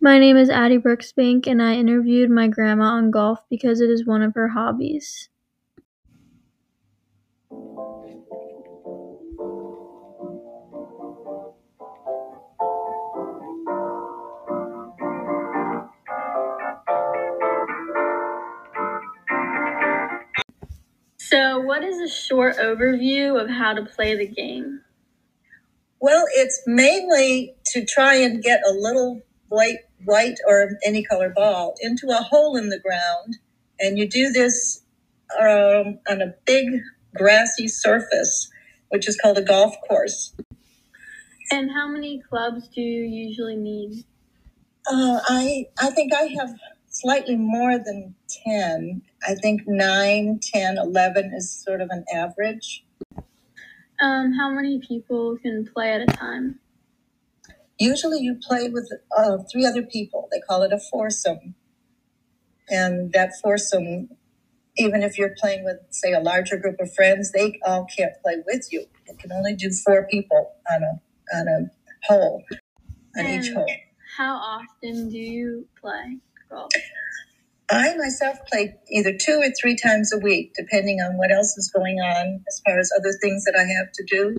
My name is Addie Brooksbank, and I interviewed my grandma on golf because it is one of her hobbies. So, what is a short overview of how to play the game? Well, it's mainly to try and get a little white, white or any color ball into a hole in the ground, and you do this um, on a big grassy surface, which is called a golf course. And how many clubs do you usually need? Uh, I I think I have slightly more than 10. I think 9, 10, 11 is sort of an average. Um, how many people can play at a time? Usually you play with uh, three other people. They call it a foursome. And that foursome, even if you're playing with, say, a larger group of friends, they all can't play with you. You can only do four people on a, on a hole, on each hole. how often do you play golf? I myself play either two or three times a week, depending on what else is going on as far as other things that I have to do.